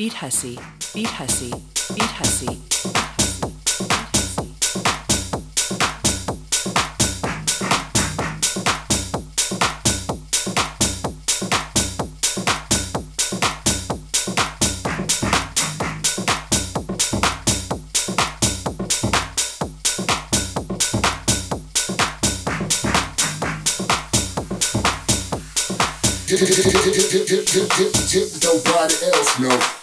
Beat Hussy, Beat Hussy, Beat Hussy. Nobody else know.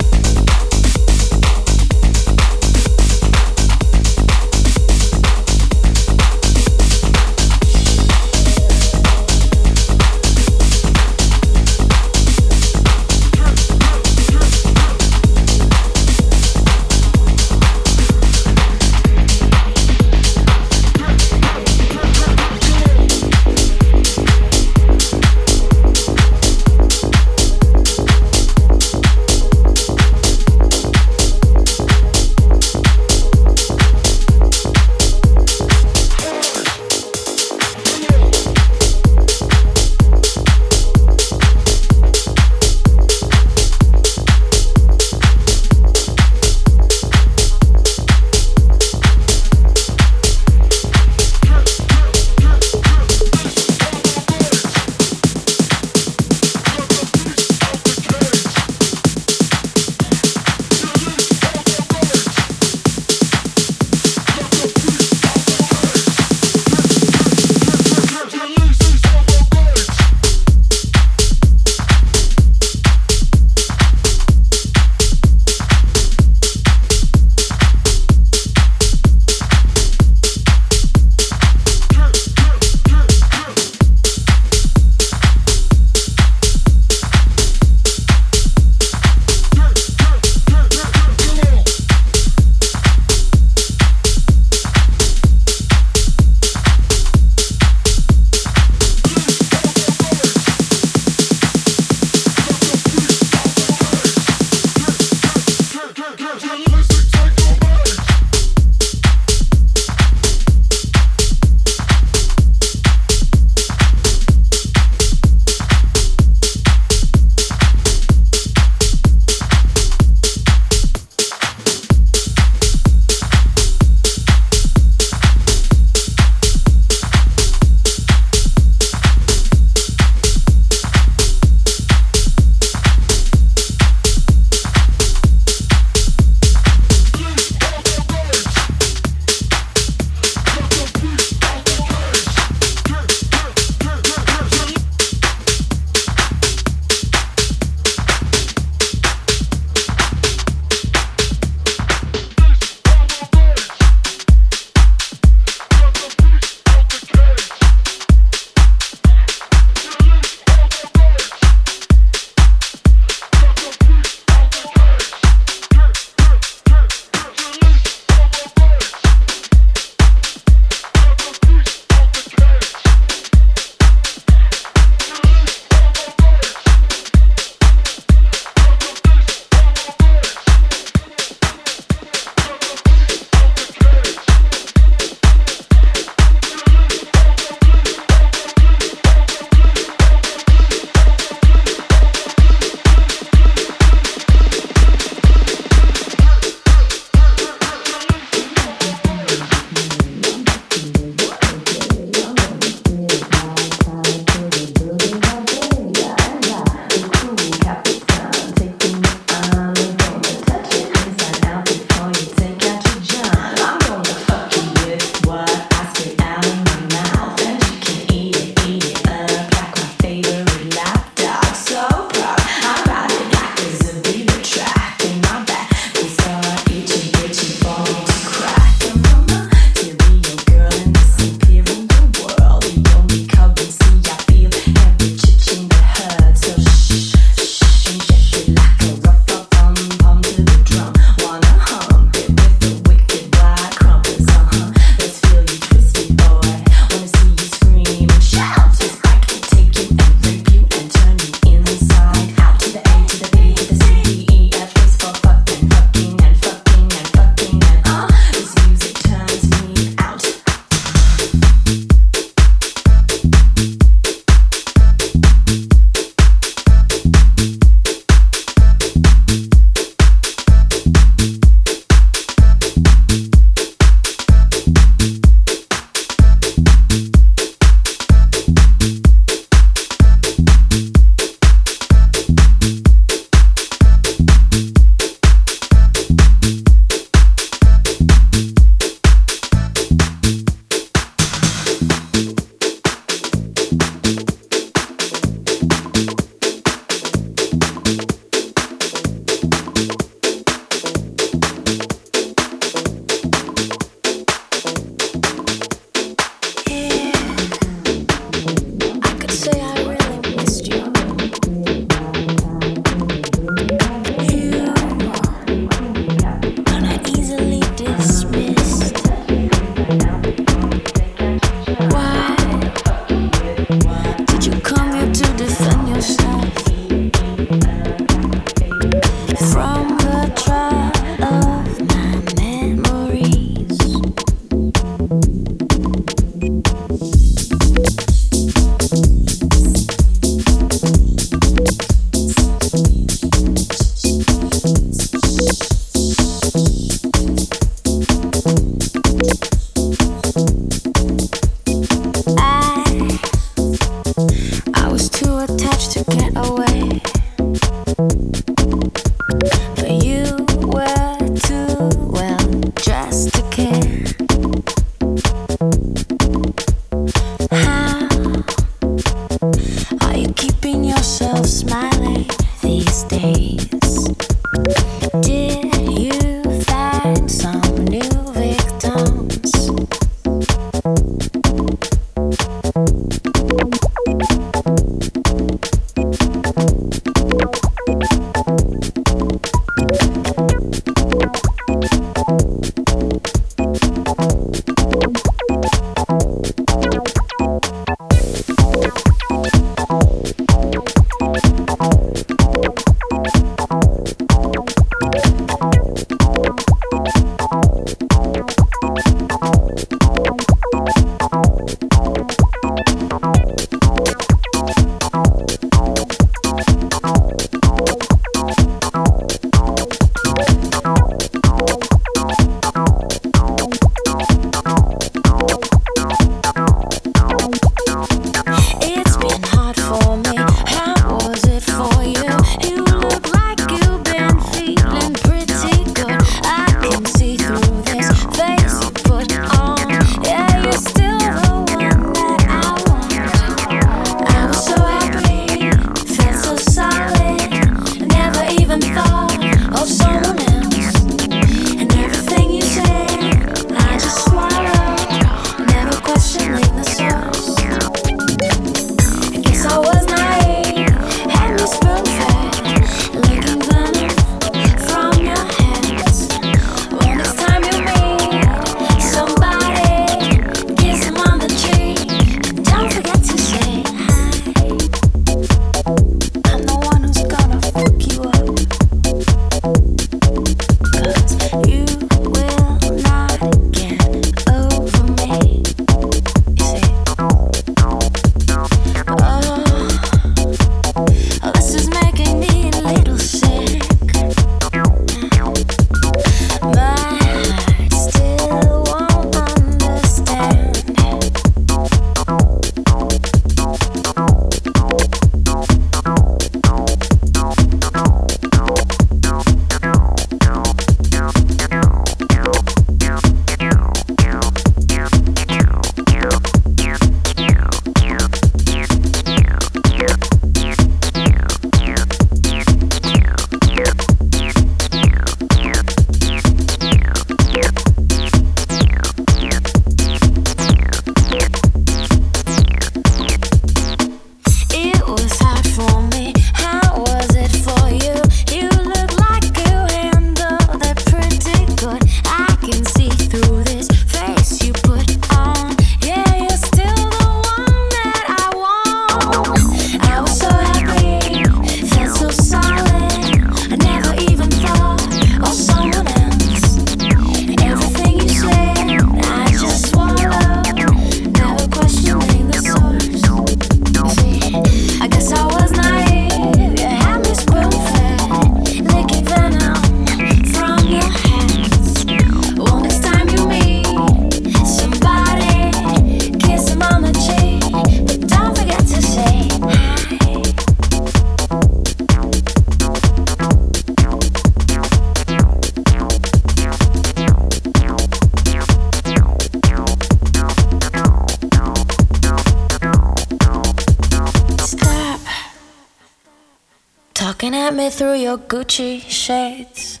Gucci shades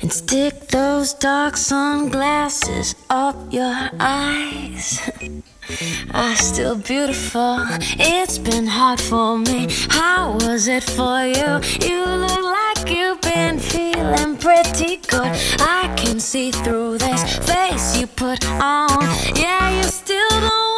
and stick those dark sunglasses up your eyes. Are ah, still beautiful. It's been hard for me. How was it for you? You look like you've been feeling pretty good. I can see through this face you put on. Yeah, you still don't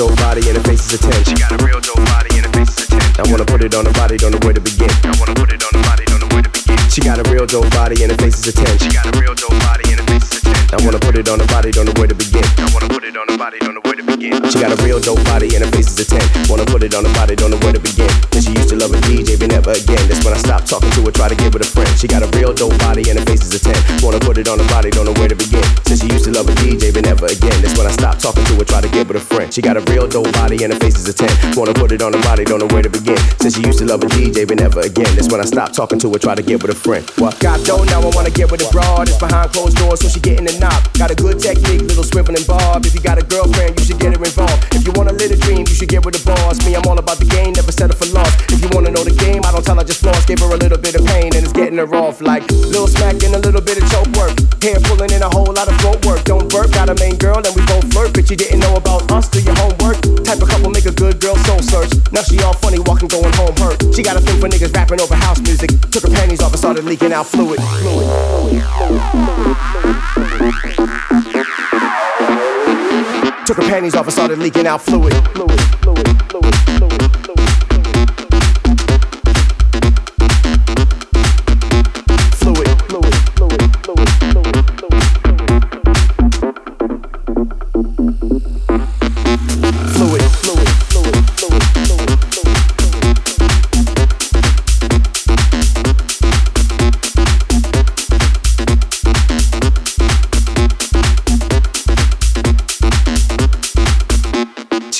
dope body and it faces a She got a real dope body and it faces a 10. I wanna put it on the body, don't know where to begin. I wanna put it on the body, don't know where to begin. She got a real dope body and it faces a 10. She got a real dope body and it faces a I wanna put it on the body, don't know where to begin. I wanna put it on the body, don't know where to begin. She got a real dope body and it faces a 10. Wanna put it on the body, don't know where to begin love a DJ, but never again. That's when I stopped talking to her, try to get with a friend. She got a real dope body and her face is a 10. Wanna put it on her body, don't know where to begin. Since she used to love a DJ, but never again. That's when I stopped talking to her, try to get with a friend. She got a real dope body and her face is a 10. Wanna put it on her body, don't know where to begin. Since she used to love a DJ, but never again. That's when I stopped talking to her, try to get with a friend. What? Got dough, now I wanna get with a broad. It's behind closed doors, so she getting a knock. Got a good technique, little swiveling bob. If you got a girlfriend, you should get her involved. If you wanna live a dream, you should get with the boss. Me, I'm all about the game, never settle for loss. If you wanna know the game, I don't tell her just floss. Give her a little bit of pain, and it's getting her off like little smack and a little bit of choke work. Hair pulling in a whole lot of throat work. Don't burp, got a main girl, and we both flirt. But you didn't know about us, do your homework. Type of couple make a good girl soul search. Now she all funny, walking, going home hurt. She got a thing for niggas rapping over house music. Took her panties off and started leaking out fluid, fluid Took her panties off and started leaking out fluid. fluid, fluid, fluid, fluid.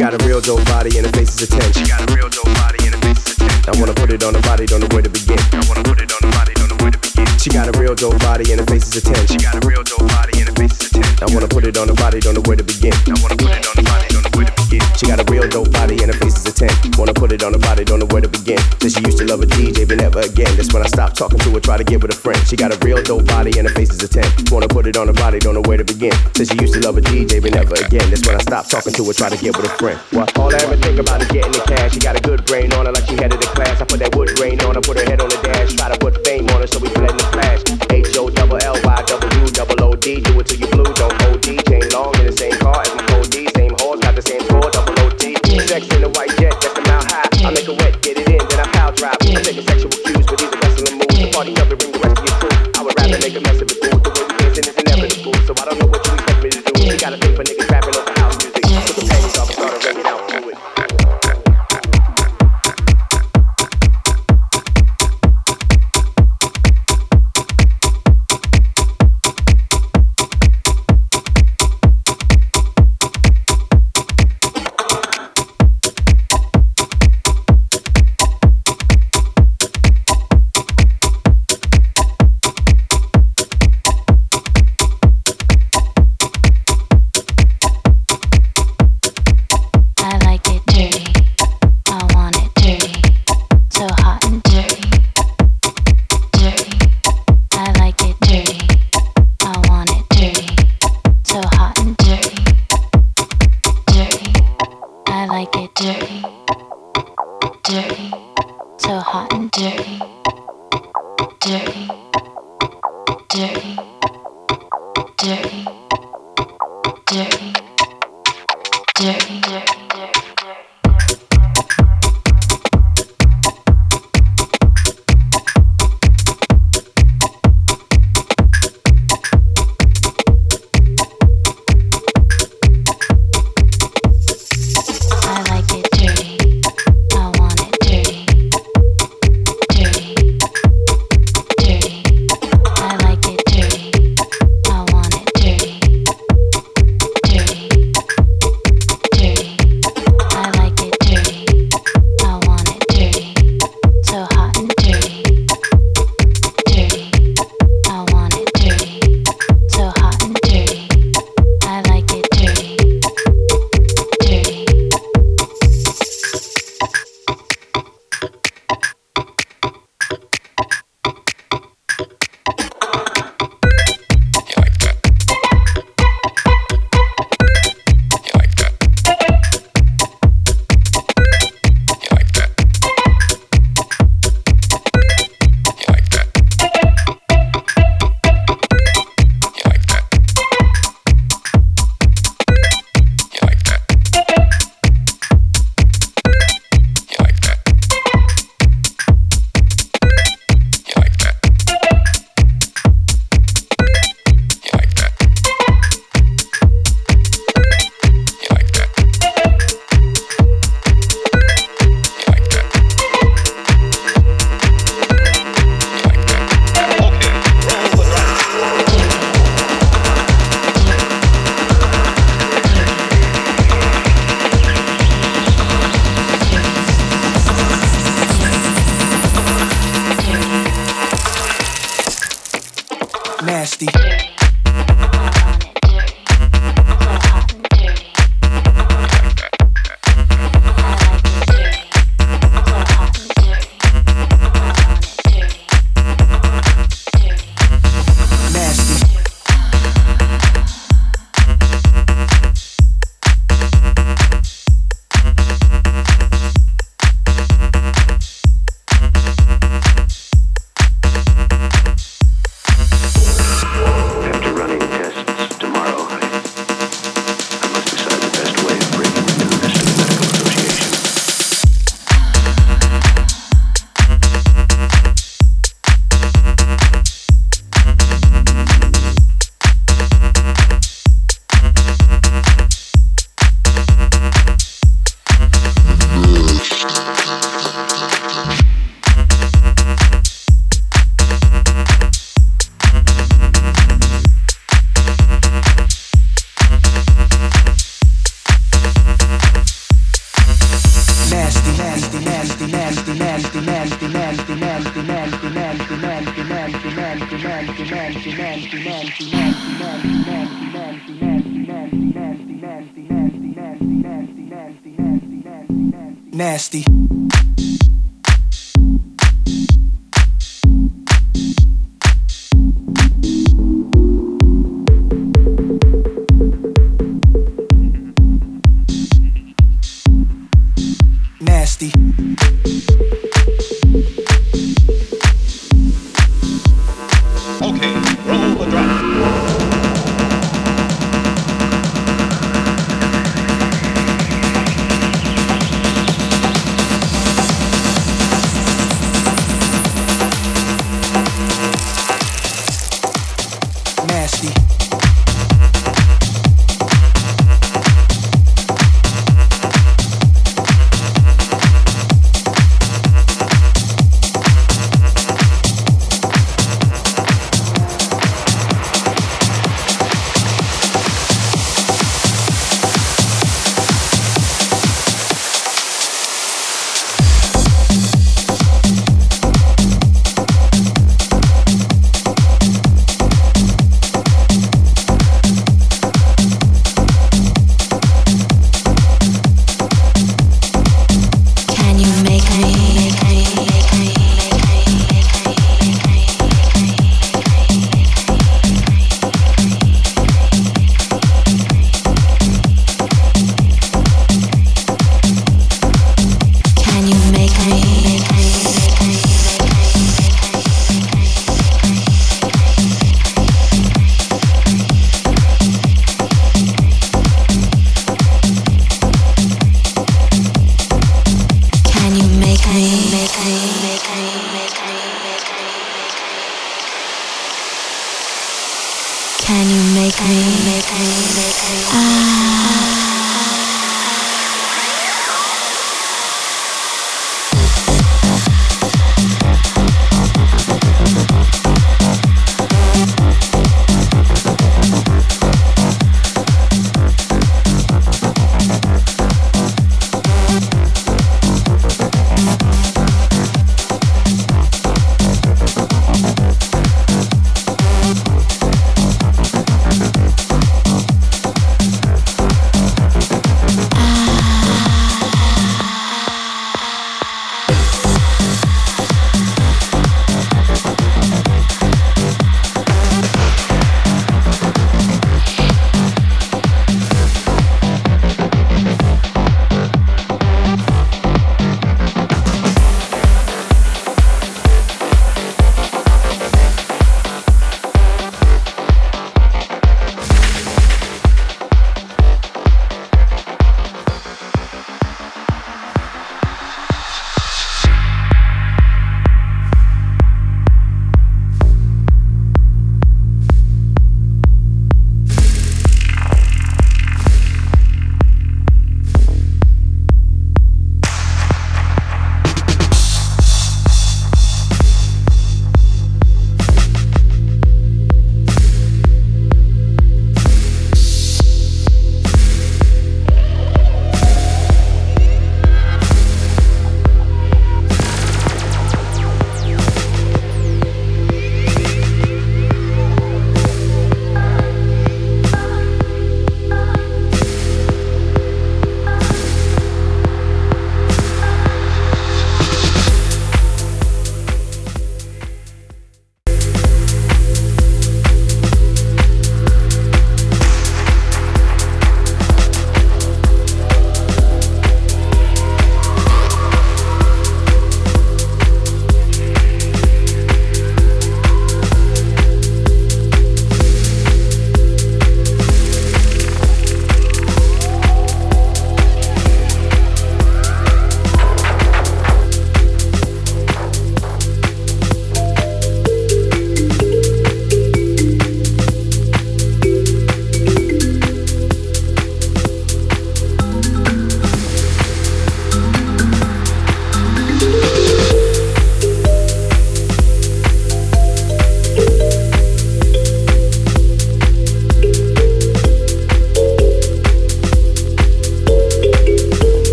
Got a real dope body and her face is a 10. She got a real dope body and her face is a 10. I wanna put it on her body, don't know where to begin. I wanna put it on her body, don't know where to begin. She got a real dope body and her face is a 10. She got a real dope body and her face is a 10. I wanna put it on her body, don't know where to begin. I wanna put it on her body, don't know where to begin. She got a real dope body and her face 10. Wanna put it on her body, don't know where to begin. Said she used to love a DJ, but never again. That's when I stopped talking to her, try to get with a friend. She got a real dope body and her face is a 10. Wanna put it on her body, don't know where to begin. Said she used to love a DJ, but never again. That's when I stopped talking to her, try to get with a friend. What? All I ever think about is getting the cash. She got a good brain on her like she headed the class. I put that wood grain on her, put her head on the dash. Try to put fame on her, so we fled in the flash. H O double L Y double U double O D. Do it till you dirty. nasty.